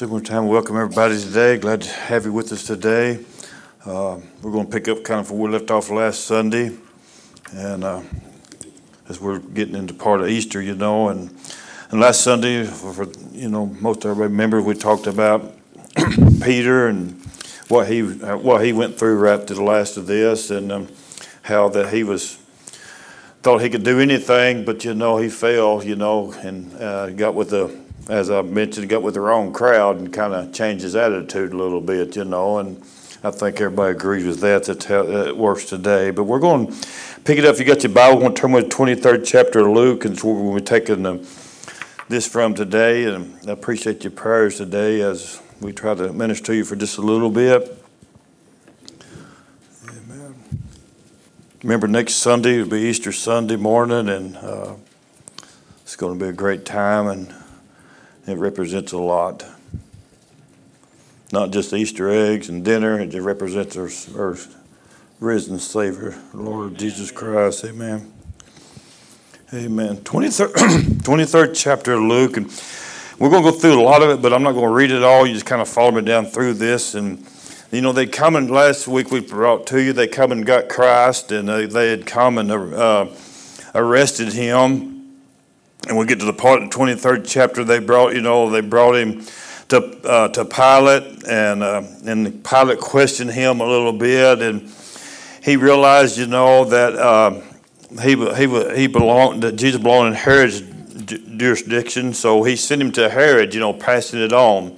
Similar time, welcome everybody today. Glad to have you with us today. Uh, we're going to pick up kind of where we left off last Sunday, and uh, as we're getting into part of Easter, you know, and and last Sunday, for you know, most everybody remember we talked about Peter and what he what he went through right to the last of this, and um, how that he was thought he could do anything, but you know he failed, you know, and uh, got with the as I mentioned, got with the wrong crowd and kind of changed his attitude a little bit, you know, and I think everybody agrees with that. That's how it works today. But we're going to pick it up. If you got your Bible, we're going to turn with the 23rd chapter of Luke, and so we're taking the, this from today. And I appreciate your prayers today as we try to minister to you for just a little bit. Amen. Remember, next Sunday will be Easter Sunday morning, and uh, it's going to be a great time. and it represents a lot. Not just Easter eggs and dinner, it represents our, our risen Savior, Lord Jesus Christ. Amen. Amen. 23rd, 23rd chapter of Luke, and we're going to go through a lot of it, but I'm not going to read it all. You just kind of follow me down through this. And, you know, they come and last week we brought to you, they come and got Christ, and they, they had come and uh, arrested him and we get to the part in the 23rd chapter, they brought, you know, they brought him to, uh, to Pilate, and, uh, and Pilate questioned him a little bit, and he realized, you know, that uh, he, he, he belonged, that Jesus belonged in Herod's jurisdiction, so he sent him to Herod, you know, passing it on.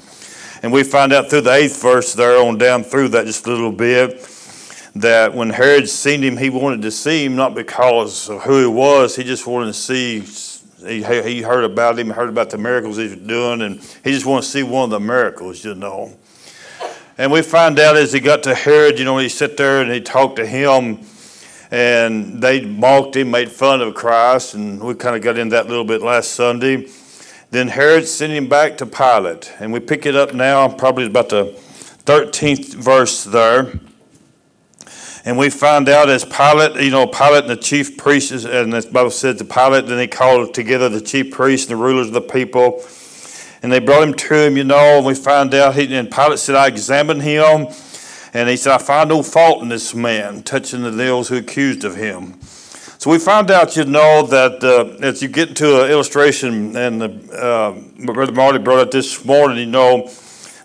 And we find out through the eighth verse there on down through that just a little bit that when Herod seen him, he wanted to see him not because of who he was, he just wanted to see he, he heard about him, heard about the miracles he was doing, and he just wanted to see one of the miracles, you know. And we find out as he got to Herod, you know, he sat there and he talked to him, and they mocked him, made fun of Christ, and we kind of got into that a little bit last Sunday. Then Herod sent him back to Pilate, and we pick it up now, probably about the 13th verse there. And we find out as Pilate, you know, Pilate and the chief priests, and the Bible said to Pilate, then he called together the chief priests and the rulers of the people. And they brought him to him, you know, and we find out, he, and Pilate said, I examined him. And he said, I find no fault in this man, touching the nails who accused of him. So we found out, you know, that uh, as you get into an illustration, and the, uh, Brother Marty brought it this morning, you know,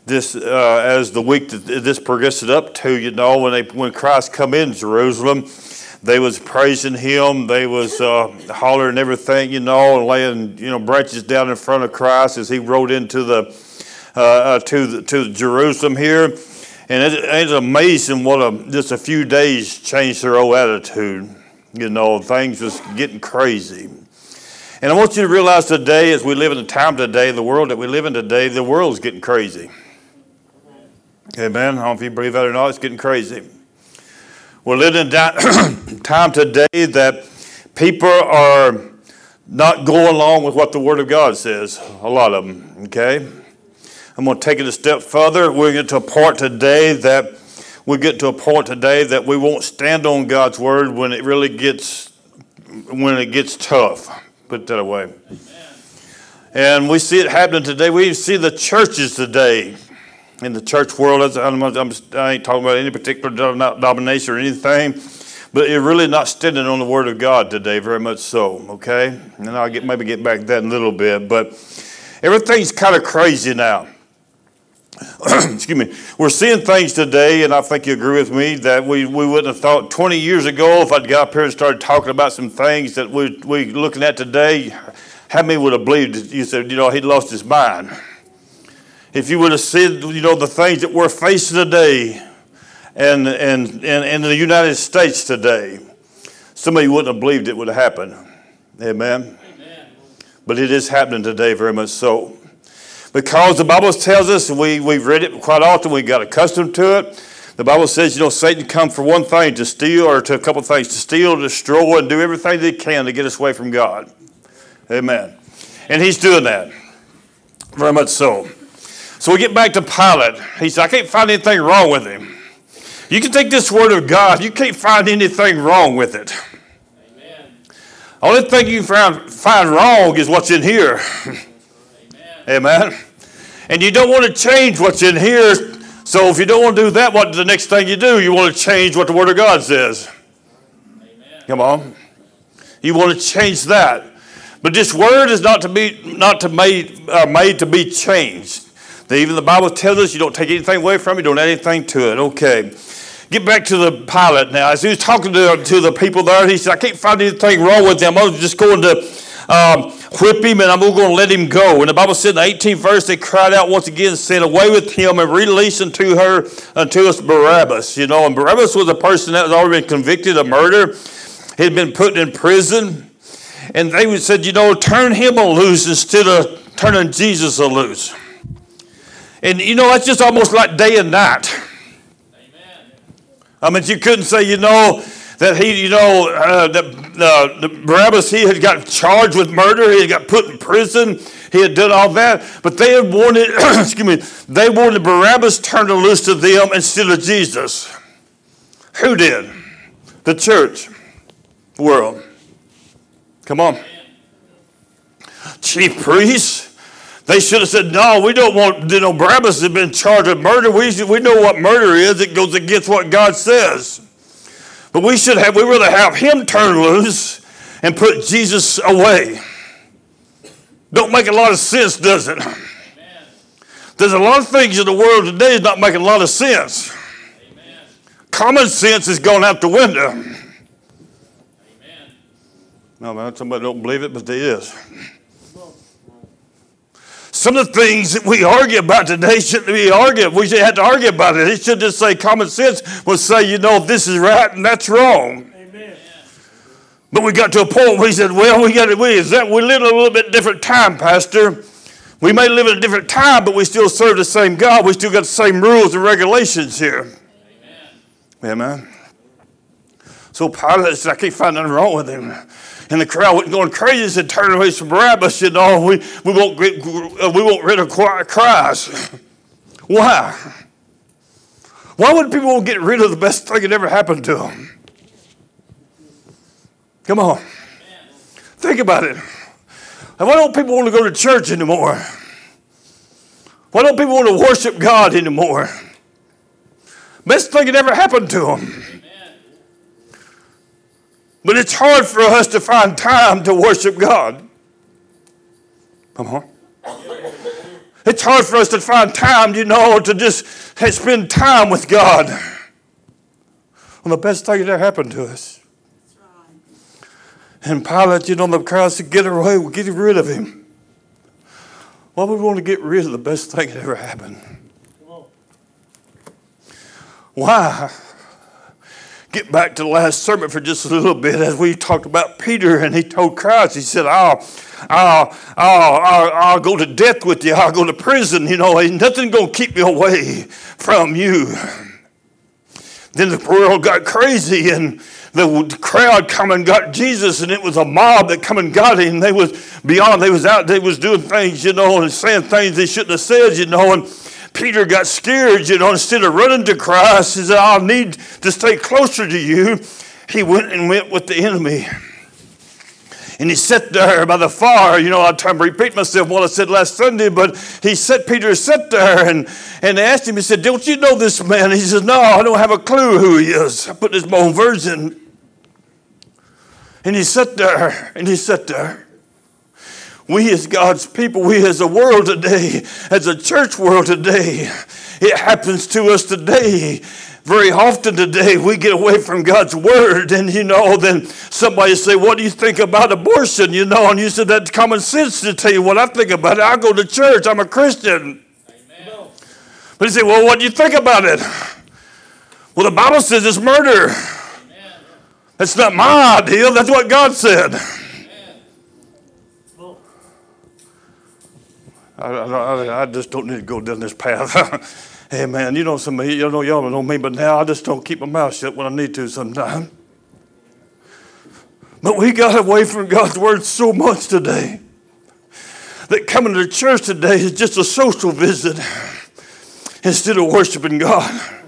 this uh, as the week that this progressed up to, you know, when they when Christ come in Jerusalem, they was praising him, they was uh, hollering everything, you know, and laying you know branches down in front of Christ as he rode into the uh, uh to the, to Jerusalem here, and it, it's amazing what a, just a few days changed their old attitude. You know, things was getting crazy. And I want you to realize today, as we live in the time today, the world that we live in today, the world's getting crazy. Amen. I don't know if you believe that or not. It's getting crazy. We're living in a time today that people are not going along with what the Word of God says. A lot of them. Okay. I'm going to take it a step further. We're get to a point today that we get to a point today that we won't stand on God's Word when it really gets when it gets tough. Put that way. And we see it happening today. We see the churches today in the church world. I'm, I'm, I ain't talking about any particular denomination or anything, but you're really not standing on the Word of God today, very much so. Okay, and I'll get maybe get back to that in a little bit, but everything's kind of crazy now. Excuse me. We're seeing things today, and I think you agree with me that we, we wouldn't have thought 20 years ago if I'd got up here and started talking about some things that we we looking at today. How many would have believed you said, you know, he'd lost his mind? If you would have seen, you know, the things that we're facing today and, and, and, in the United States today, somebody wouldn't have believed it would have happened. Amen. Amen. But it is happening today very much so. Because the Bible tells us, we, we've read it quite often, we got accustomed to it. The Bible says, you know, Satan come for one thing, to steal, or to a couple of things, to steal, destroy, and do everything they can to get us away from God. Amen. And he's doing that. Very much so. So we get back to Pilate. He said, I can't find anything wrong with him. You can take this word of God, you can't find anything wrong with it. Amen. Only thing you can find, find wrong is what's in here. Amen. Amen. And you don't want to change what's in here. So if you don't want to do that, what the next thing you do? You want to change what the Word of God says. Amen. Come on. You want to change that. But this word is not to be not to made uh, made to be changed. Even the Bible tells us you don't take anything away from it, don't add anything to it. Okay. Get back to the Pilate now. As he was talking to, to the people there, he said, I can't find anything wrong with them. I'm just going to um, whip him and I'm going to let him go. And the Bible said in the 18th verse, they cried out once again, saying, Away with him and release unto her, unto us Barabbas. You know, and Barabbas was a person that was already been convicted of murder. He had been put in prison. And they said, you know, turn him loose instead of turning Jesus loose. And you know, that's just almost like day and night. Amen. I mean, you couldn't say, you know, that he, you know, uh, that uh, the Barabbas, he had got charged with murder, he had got put in prison, he had done all that, but they had wanted, excuse me, they wanted Barabbas turned loose to them instead of Jesus. Who did? The church world. Come on. Chief priests, they should have said, no, we don't want, you know, Barabbas has been charged with murder. We, we know what murder is. It goes against what God says. But we should have, we rather have him turn loose and put Jesus away. Don't make a lot of sense, does it? Amen. There's a lot of things in the world today that's not making a lot of sense. Amen. Common sense is going out the window. Amen. No, man, somebody don't believe it, but it is. Some of the things that we argue about today shouldn't be argued. We should have to argue about it. It should just say common sense will say, you know, this is right and that's wrong. Amen. But we got to a point where he said, well, we got to, we, is that we live in a little bit different time, Pastor. We may live in a different time, but we still serve the same God. We still got the same rules and regulations here. Amen. Amen. So Pilate said, I can't find nothing wrong with him and the crowd went going crazy and said, turn away from Barabbas. You know, we, we, won't get, we won't rid of Christ. Why? Why would people get rid of the best thing that ever happened to them? Come on. Think about it. why don't people want to go to church anymore? Why don't people want to worship God anymore? Best thing that ever happened to them. But it's hard for us to find time to worship God. Come on. It's hard for us to find time, you know, to just spend time with God. Well, the best thing that ever happened to us. And Pilate, you know, the crowd said, get away, we'll get rid of him. Why would we want to get rid of the best thing that ever happened? Why? Get back to the last sermon for just a little bit as we talked about Peter and he told Christ, he said, I'll, I'll, I'll, I'll, I'll go to death with you. I'll go to prison. You know, ain't nothing going to keep me away from you. Then the world got crazy and the crowd come and got Jesus and it was a mob that come and got him. They was beyond, they was out, they was doing things, you know, and saying things they shouldn't have said, you know, and Peter got scared, you know, instead of running to Christ, he said, I need to stay closer to you. He went and went with the enemy. And he sat there by the fire. You know, I'm trying to repeat myself what I said last Sunday, but he said, Peter sat there and, and asked him, he said, Don't you know this man? He says, No, I don't have a clue who he is. I put this in my own version. And he sat there and he sat there we as God's people, we as a world today, as a church world today, it happens to us today. Very often today, we get away from God's word, and you know, then somebody say, What do you think about abortion? You know, and you said that's common sense to tell you what I think about it. I go to church, I'm a Christian. Amen. But he said, Well, what do you think about it? Well, the Bible says it's murder. Amen. That's not my idea, that's what God said. I, I, I, just don't need to go down this path. hey, man, you know some of you know y'all don't know me, but now I just don't keep my mouth shut when I need to sometimes. But we got away from God's word so much today that coming to church today is just a social visit instead of worshiping God.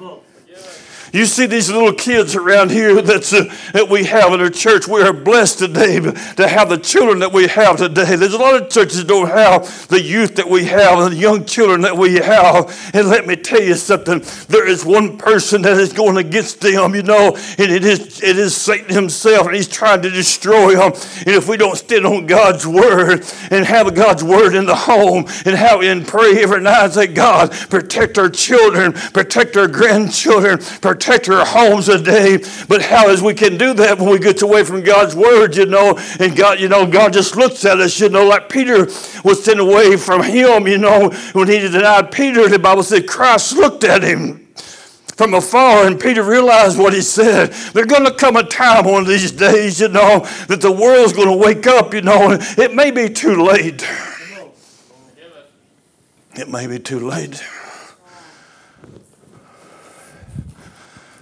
You see these little kids around here that's, uh, that we have in our church. We are blessed today to have the children that we have today. There's a lot of churches that don't have the youth that we have and the young children that we have. And let me tell you something. There is one person that is going against them, you know, and it is, it is Satan himself, and he's trying to destroy them. And if we don't stand on God's word and have God's word in the home and have and pray every night and say, God, protect our children, protect our grandchildren, protect protect our homes today. But how is we can do that when we get away from God's word, you know? And God, you know, God just looks at us, you know, like Peter was sent away from him, you know, when he denied Peter, the Bible said Christ looked at him from afar, and Peter realized what he said. There's going to come a time one of these days, you know, that the world's going to wake up, you know, it may be too late. It may be too late.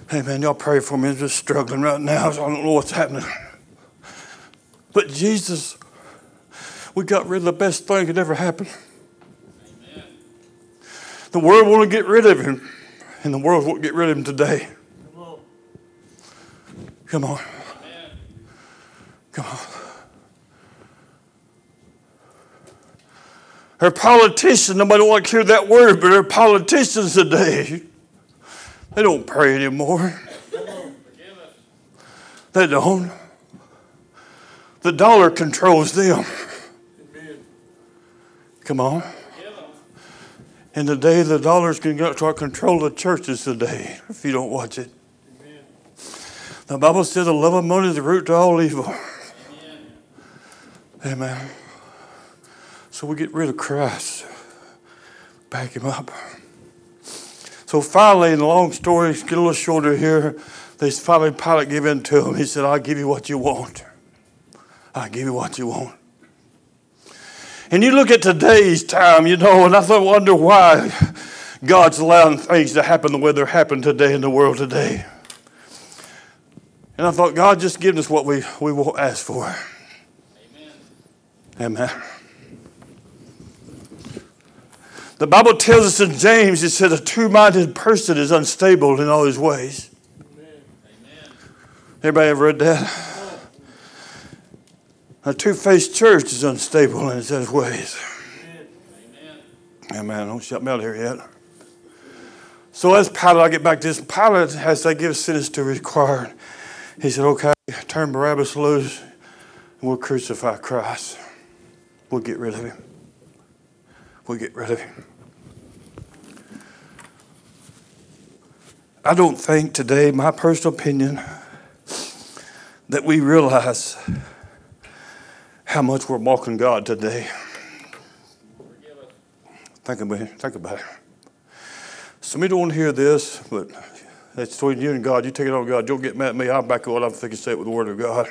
Hey man, y'all pray for me. I'm just struggling right now. So I don't know what's happening. But Jesus, we got rid of the best thing that ever happened. Amen. The world want to get rid of him, and the world won't get rid of him today. Come on. Come on. Amen. Come on. Her politicians, nobody want to hear that word, but her politicians today they don't pray anymore. They don't. The dollar controls them. Come on. And today the dollar's going to control the churches today if you don't watch it. The Bible says the love of money is the root to all evil. Amen. So we get rid of Christ. Back him up. So finally, in the long story, get a little shorter here, they finally Pilate gave in to him. He said, I'll give you what you want. I'll give you what you want. And you look at today's time, you know, and I wonder why God's allowing things to happen the way they're happening today in the world today. And I thought, God, just give us what we, we will ask for. Amen. Amen. The Bible tells us in James, it says, a two minded person is unstable in all his ways. Amen. Everybody ever read that? A two faced church is unstable in its ways. Amen. Amen. Don't shut me out here yet. So as Pilate, I get back to this. Pilate has to give sentence to require. He said, okay, turn Barabbas loose and we'll crucify Christ. We'll get rid of him we get rid of him. I don't think today, my personal opinion, that we realize how much we're mocking God today. Think about it. Think about it. Some of you don't want to hear this, but that's between you and God. You take it on God. Don't get mad at me. I'll back what I'm thinking, say it with the Word of God.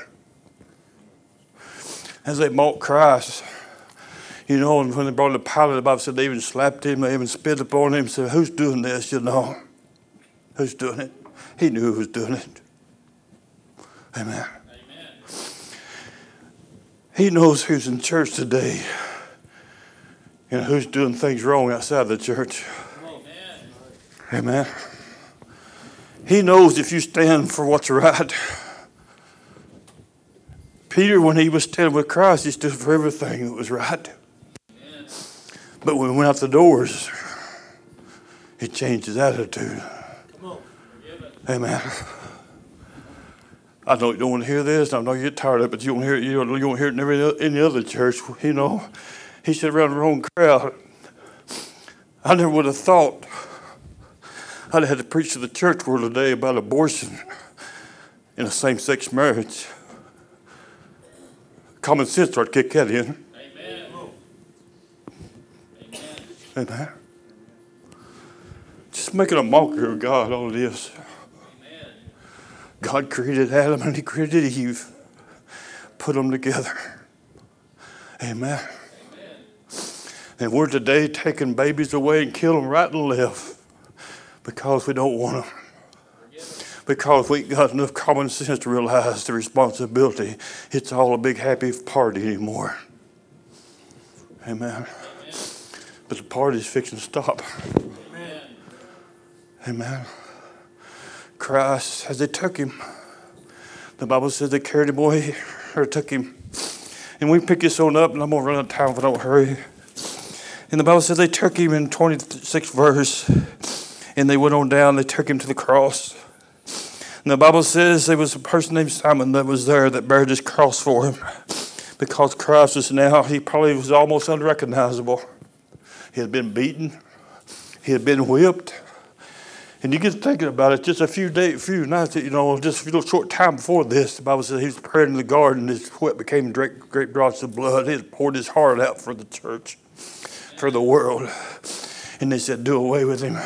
As they mock Christ, you know, and when they brought the Pilate, the Bible said they even slapped him, they even spit upon him, said, Who's doing this? You know, who's doing it? He knew who was doing it. Amen. Amen. He knows who's in church today and who's doing things wrong outside the church. Amen. Amen. He knows if you stand for what's right. Peter, when he was standing with Christ, he stood for everything that was right. But when we went out the doors, he changed his attitude. Amen. I know you don't want to hear this. I know you get tired of it, but you won't hear it. You won't hear it in every, any other church. You know, he said around the wrong crowd. I never would have thought I'd have had to preach to the church world today about abortion in a same-sex marriage. Common sense started to kick that in. Amen. Just making a mockery of God, all it is. God created Adam and He created Eve, put them together. Amen. Amen. And we're today taking babies away and killing them right and left because we don't want them. Because we got enough common sense to realize the responsibility. It's all a big happy party anymore. Amen. But the party's fixing to stop. Amen. Amen. Christ, as they took him, the Bible says they carried him away or took him. And we pick this one up, and I'm going to run out of time if I don't hurry. And the Bible says they took him in 26th verse, and they went on down, they took him to the cross. And the Bible says there was a person named Simon that was there that bear this cross for him because Christ was now, he probably was almost unrecognizable. He had been beaten, he had been whipped. And you get thinking about it, just a few days, few nights, you know, just a little short time before this, the Bible says he was praying in the garden, his sweat became great, great drops of blood. He poured his heart out for the church, for the world. And they said, do away with him.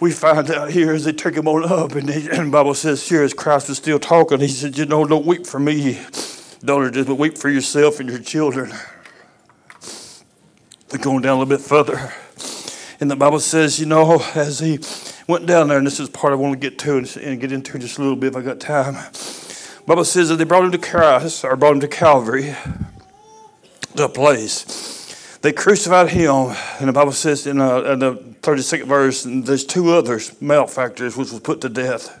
We find out here as they took him on up, and, they, and the Bible says here as Christ was still talking, he said, you know, don't weep for me, daughter, just weep for yourself and your children. Going down a little bit further. And the Bible says, you know, as he went down there, and this is part I want to get to and get into just a little bit if I got time. Bible says that they brought him to Christ, or brought him to Calvary, to a place. They crucified him, and the Bible says in, uh, in the 32nd verse, there's two others, malefactors, which was put to death.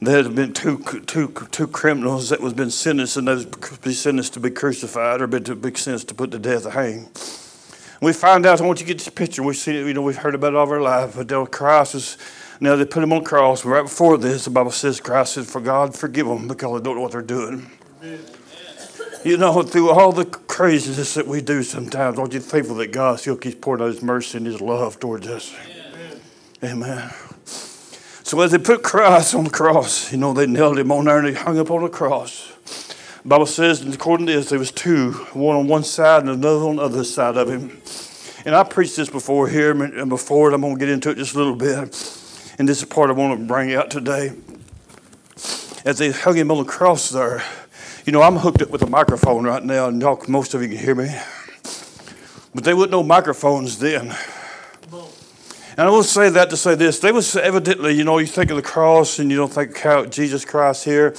There had been two, two, two criminals that was been sentenced, and was be sentenced to be crucified or been to be sentenced to put to death or hang. We find out, I want you to get this picture. We've seen it, you know, we've heard about it all of our life. But Christ was, now they put him on the cross. Right before this, the Bible says, Christ said, For God, forgive them because they don't know what they're doing. Amen. You know, through all the craziness that we do sometimes, aren't you thankful that God still keeps pouring out His mercy and His love towards us? Amen. Amen. So as they put Christ on the cross, you know, they nailed him on there and he hung up on the cross. Bible says, according to this, there was two, one on one side and another on the other side of him. And I preached this before here and uh, before, it. I'm going to get into it just a little bit. And this is part I want to bring out today. As they hung him on the cross there, you know, I'm hooked up with a microphone right now, and y'all, most of you can hear me. But they wouldn't know microphones then. And I will say that to say this. They was evidently, you know, you think of the cross and you don't think of Jesus Christ here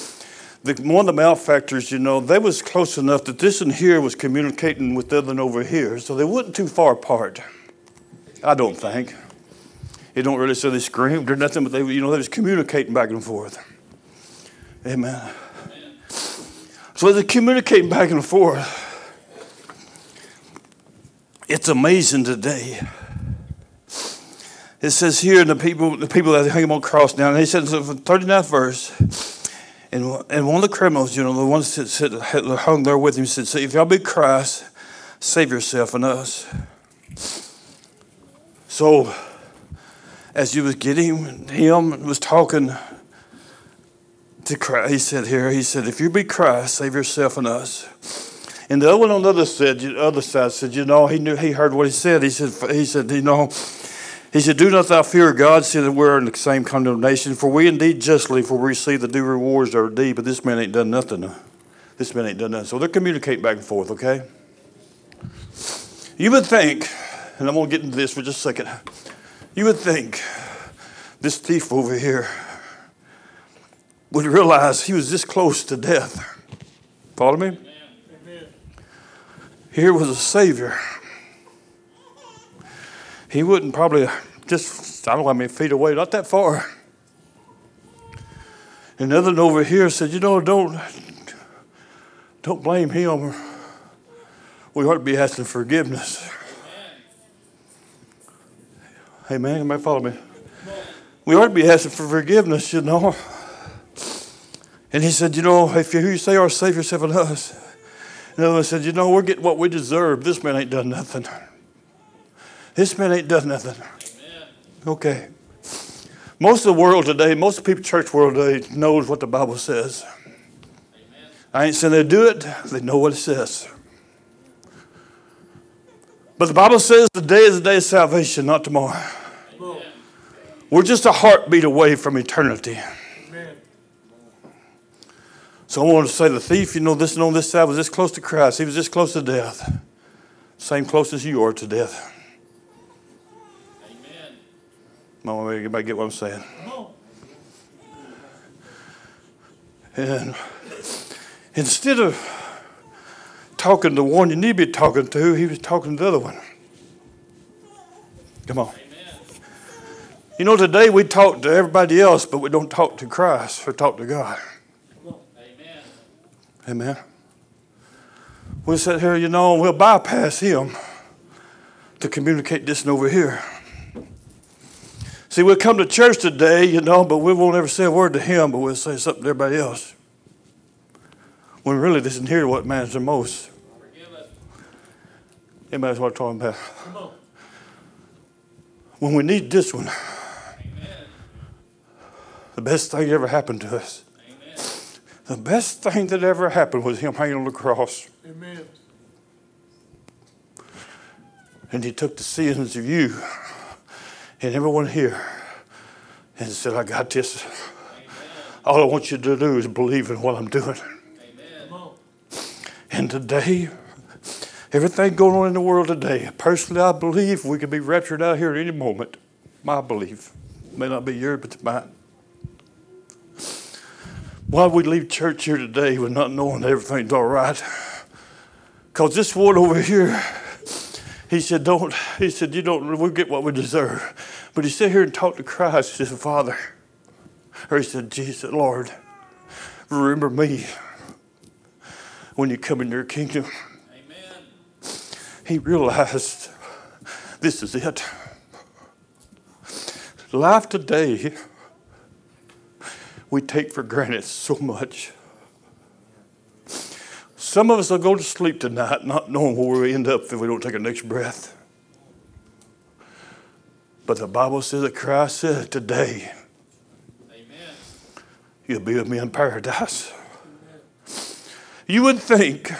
the, one of the malefactors, you know, they was close enough that this one here was communicating with the other one over here, so they wasn't too far apart. I don't think. It don't really say they screamed or nothing, but they, you know, they was communicating back and forth. Amen. Amen. So they're communicating back and forth. It's amazing today. It says here, the people, the people that hung him on the cross now, and he says in the 39th verse, and, and one of the criminals, you know, the ones that, that hung there with him said, See, if y'all be Christ, save yourself and us. So, as you was getting him was talking to Christ, he said here, he said, if you be Christ, save yourself and us. And the other one on the other side, the other side said, you know, he knew he heard what he said. He said, he said, you know, he said, Do not thou fear God, seeing that we're in the same condemnation. For we indeed justly, for we receive the due rewards of our deed, but this man ain't done nothing. This man ain't done nothing. So they're communicating back and forth, okay? You would think, and I'm going to get into this for just a second, you would think this thief over here would realize he was this close to death. Follow me? Amen. Here was a Savior he wouldn't probably just, I don't know how many feet away, not that far. Another the other over here said, you know, don't, don't blame him. We ought to be asking forgiveness. Hey man, you might follow me. We ought to be asking for forgiveness, you know. And he said, you know, if you, you say our Savior, seven us. Another one said, you know, we're getting what we deserve. This man ain't done nothing. This man ain't done nothing. Amen. Okay. Most of the world today, most of the people church world today knows what the Bible says. Amen. I ain't saying they do it, they know what it says. But the Bible says the day is the day of salvation, not tomorrow. Amen. We're just a heartbeat away from eternity. So I want to say the thief, you know, this and on this side was this close to Christ. He was this close to death. Same close as you are to death. Mama, everybody get what I'm saying? And instead of talking to one you need to be talking to, he was talking to the other one. Come on. You know, today we talk to everybody else, but we don't talk to Christ or talk to God. Amen. Amen. We'll sit here, you know, we'll bypass Him to communicate this and over here. See, we'll come to church today, you know, but we won't ever say a word to Him, but we'll say something to everybody else. When really this isn't here what matters the most. Forgive us. Anybody's what I'm talking about. Come on. When we need this one, Amen. the best thing that ever happened to us. Amen. The best thing that ever happened was Him hanging on the cross. Amen. And He took the sins of you and everyone here and said, I got this. All I want you to do is believe in what I'm doing. Amen. And today, everything going on in the world today, personally, I believe we could be raptured out here at any moment. My belief. May not be yours, but it's mine. Why we leave church here today with not knowing everything's all right? Because this one over here, he said, don't, he said, you don't, we get what we deserve. But he sat here and talked to Christ, he said, Father, or he said, Jesus, Lord, remember me when you come in your kingdom. Amen. He realized this is it. Life today, we take for granted so much. Some of us will go to sleep tonight not knowing where we end up if we don't take our next breath. But the Bible says that Christ said, Today Amen. you'll be with me in paradise. You would think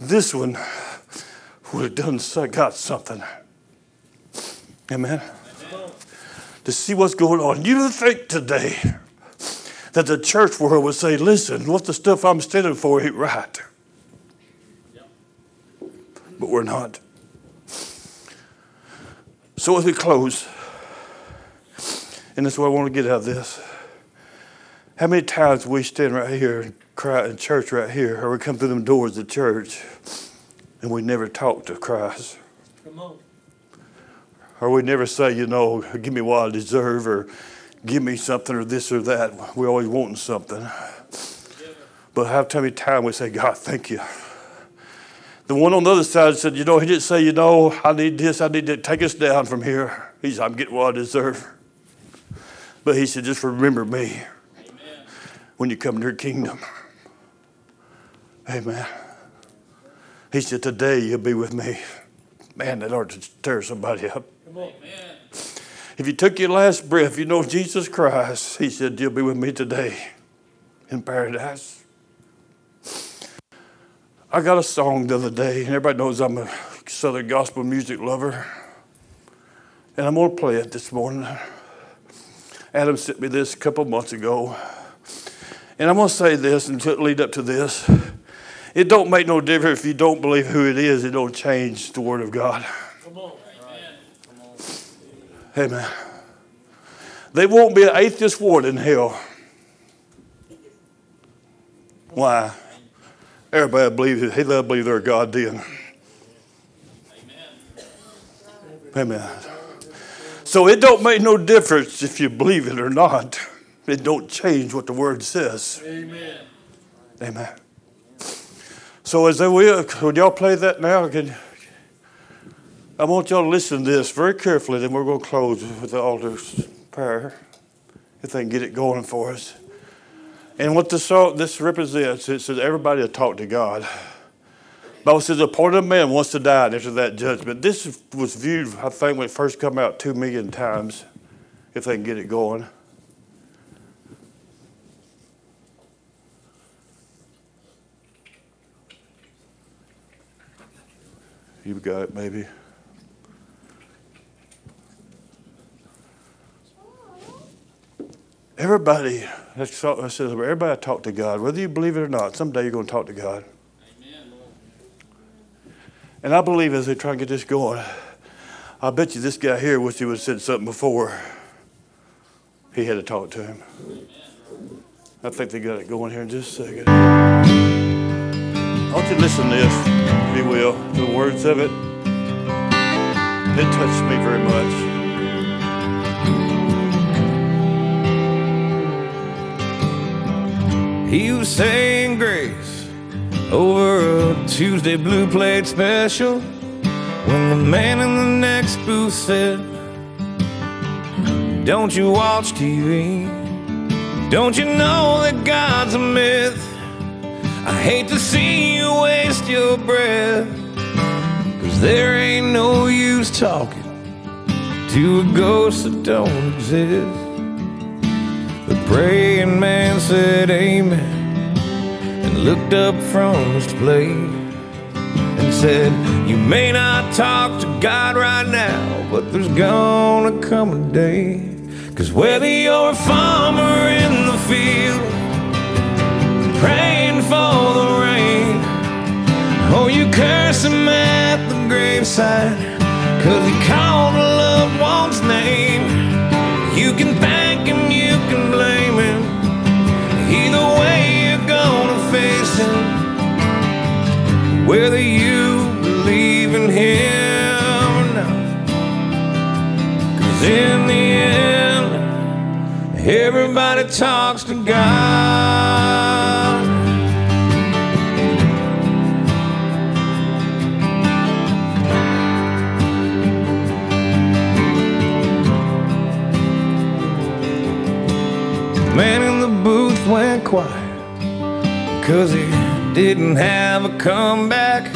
this one would have done so, got something. Amen. To see what's going on. You would think today that the church world would say, listen, what's the stuff I'm standing for ain't right. Yep. But we're not. So as we close, and that's what I want to get out of this. How many times we stand right here and cry in church right here, or we come through them doors of church and we never talk to Christ? Come on. Or we never say, you know, give me what I deserve, or give me something, or this or that. We're always wanting something. But how many times we say, God, thank you. The one on the other side said, you know, he didn't say, you know, I need this, I need to take us down from here. He said, I'm getting what I deserve. But he said, just remember me Amen. when you come to your kingdom. Amen. He said, Today you'll be with me. Man, that ought to tear somebody up. Come on. Amen. If you took your last breath, you know Jesus Christ, He said, You'll be with me today in paradise. I got a song the other day, and everybody knows I'm a Southern gospel music lover. And I'm going to play it this morning. Adam sent me this a couple months ago. And I'm going to say this and lead up to this. It don't make no difference if you don't believe who it is. It don't change the Word of God. Come on. Amen. Amen. They won't be an atheist ward in hell. Why? Everybody believes he let believe they're God then. Amen. Amen. So it don't make no difference if you believe it or not. It don't change what the word says. Amen. Amen. So as they will, would y'all play that now? Can, I want y'all to listen to this very carefully, then we're going to close with the altar's prayer, if they can get it going for us. And what this, song, this represents, it says everybody will talk to God. Bible says a part of man wants to die after that judgment. This was viewed, I think, when it first come out two million times, if they can get it going. You've got it, maybe. Everybody, that's I said, everybody talk to God, whether you believe it or not. Someday you're going to talk to God. Amen. And I believe as they try to get this going, I bet you this guy here wish he would have said something before he had to talk to him. I think they got it going here in just a second. I want you to listen to this, if you will, to the words of it. It touched me very much. He was saying grace over a Tuesday blue plate special when the man in the next booth said, Don't you watch TV? Don't you know that God's a myth? I hate to see you waste your breath, cause there ain't no use talking to a ghost that don't exist. The praying man said amen and looked up from his plate and said, You may not talk to God right now, but there's gonna come a day. Cause whether you're a farmer in the field, praying for the rain, or you curse him at the graveside, cause he called a loved one's name, you can whether you believe in him or not. Cause in the end, everybody talks to God. Man in the booth went quiet. Cause he didn't have a comeback.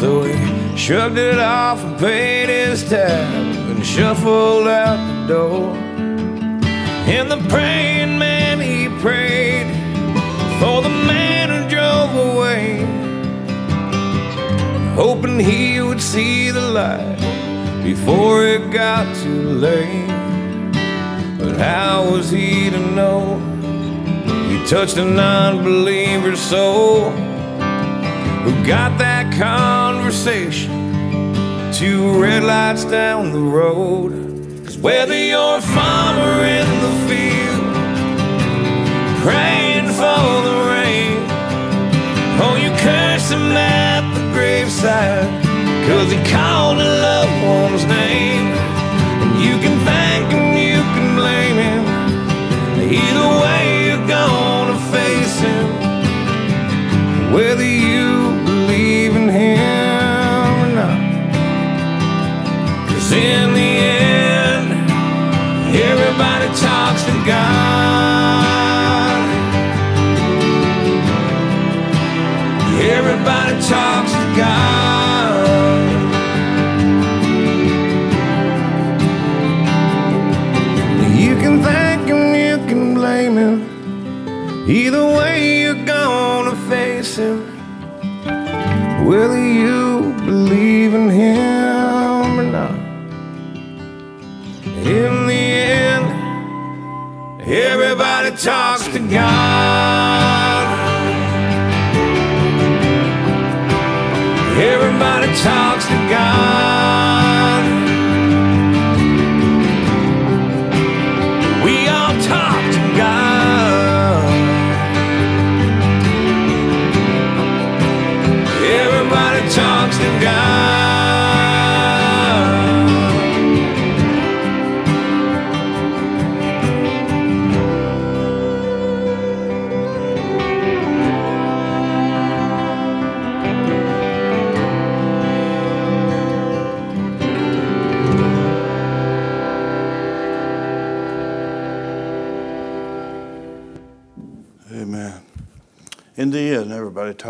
So he shrugged it off and paid his tab and shuffled out the door. And the praying man, he prayed for the man who drove away, hoping he would see the light before it got too late. But how was he to know? He touched a non-believer's soul Who got that conversation. Two red lights down the road. Cause whether you're a farmer in the field Praying for the rain Or you curse him at the graveside Cause he called a loved one's name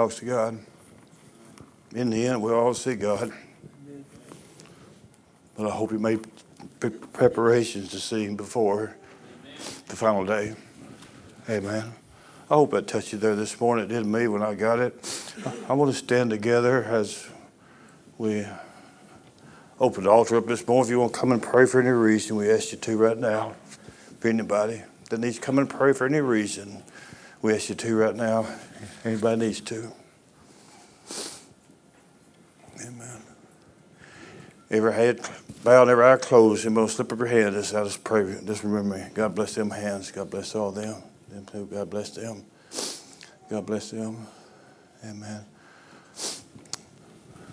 talks to God. In the end, we'll all see God. But I hope you made preparations to see Him before the final day. Amen. I hope that touched you there this morning. It did me when I got it. I want to stand together as we open the altar up this morning. If you want to come and pray for any reason, we ask you to right now. If anybody that needs to come and pray for any reason, we ask you to right now. Anybody needs to. Amen. Every head bowed, every eye closed, and will slip up your hand. Just, I just pray. Just remember me. God bless them hands. God bless all them. Them too. God bless them. God bless them. Amen.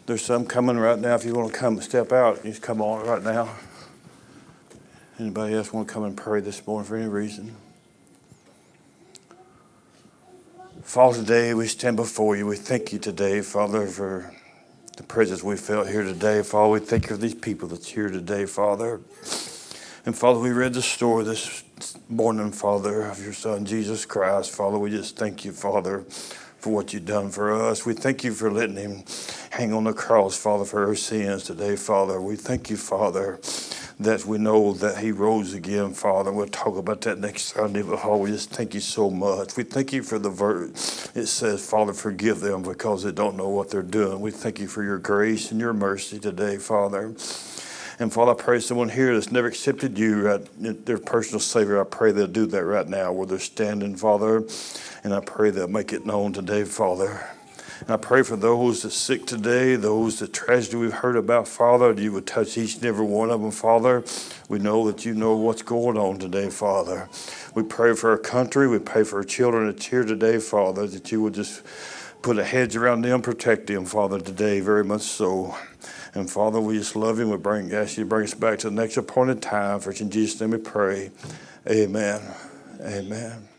There's some coming right now. If you want to come step out, you just come on right now. Anybody else want to come and pray this morning for any reason? Father, today we stand before you. We thank you today, Father, for the presence we felt here today. Father, we thank you for these people that's here today, Father. And Father, we read the story this morning, Father, of your Son, Jesus Christ. Father, we just thank you, Father, for what you've done for us. We thank you for letting him hang on the cross, Father, for our sins today, Father. We thank you, Father, that we know that he rose again, Father. We'll talk about that next Sunday, but oh, we just thank you so much. We thank you for the verse. It says, Father, forgive them because they don't know what they're doing. We thank you for your grace and your mercy today, Father. And Father, I pray someone here that's never accepted you, right, their personal Savior, I pray they'll do that right now where they're standing, Father. And I pray they'll make it known today, Father. And I pray for those that are sick today, those that tragedy we've heard about, Father, that you would touch each and every one of them, Father. We know that you know what's going on today, Father. We pray for our country. We pray for our children that's here today, Father, that you would just put a hedge around them, protect them, Father, today, very much so. And Father, we just love you. We bring, ask you to bring us back to the next appointed time. For in Jesus' name we pray. Amen. Amen.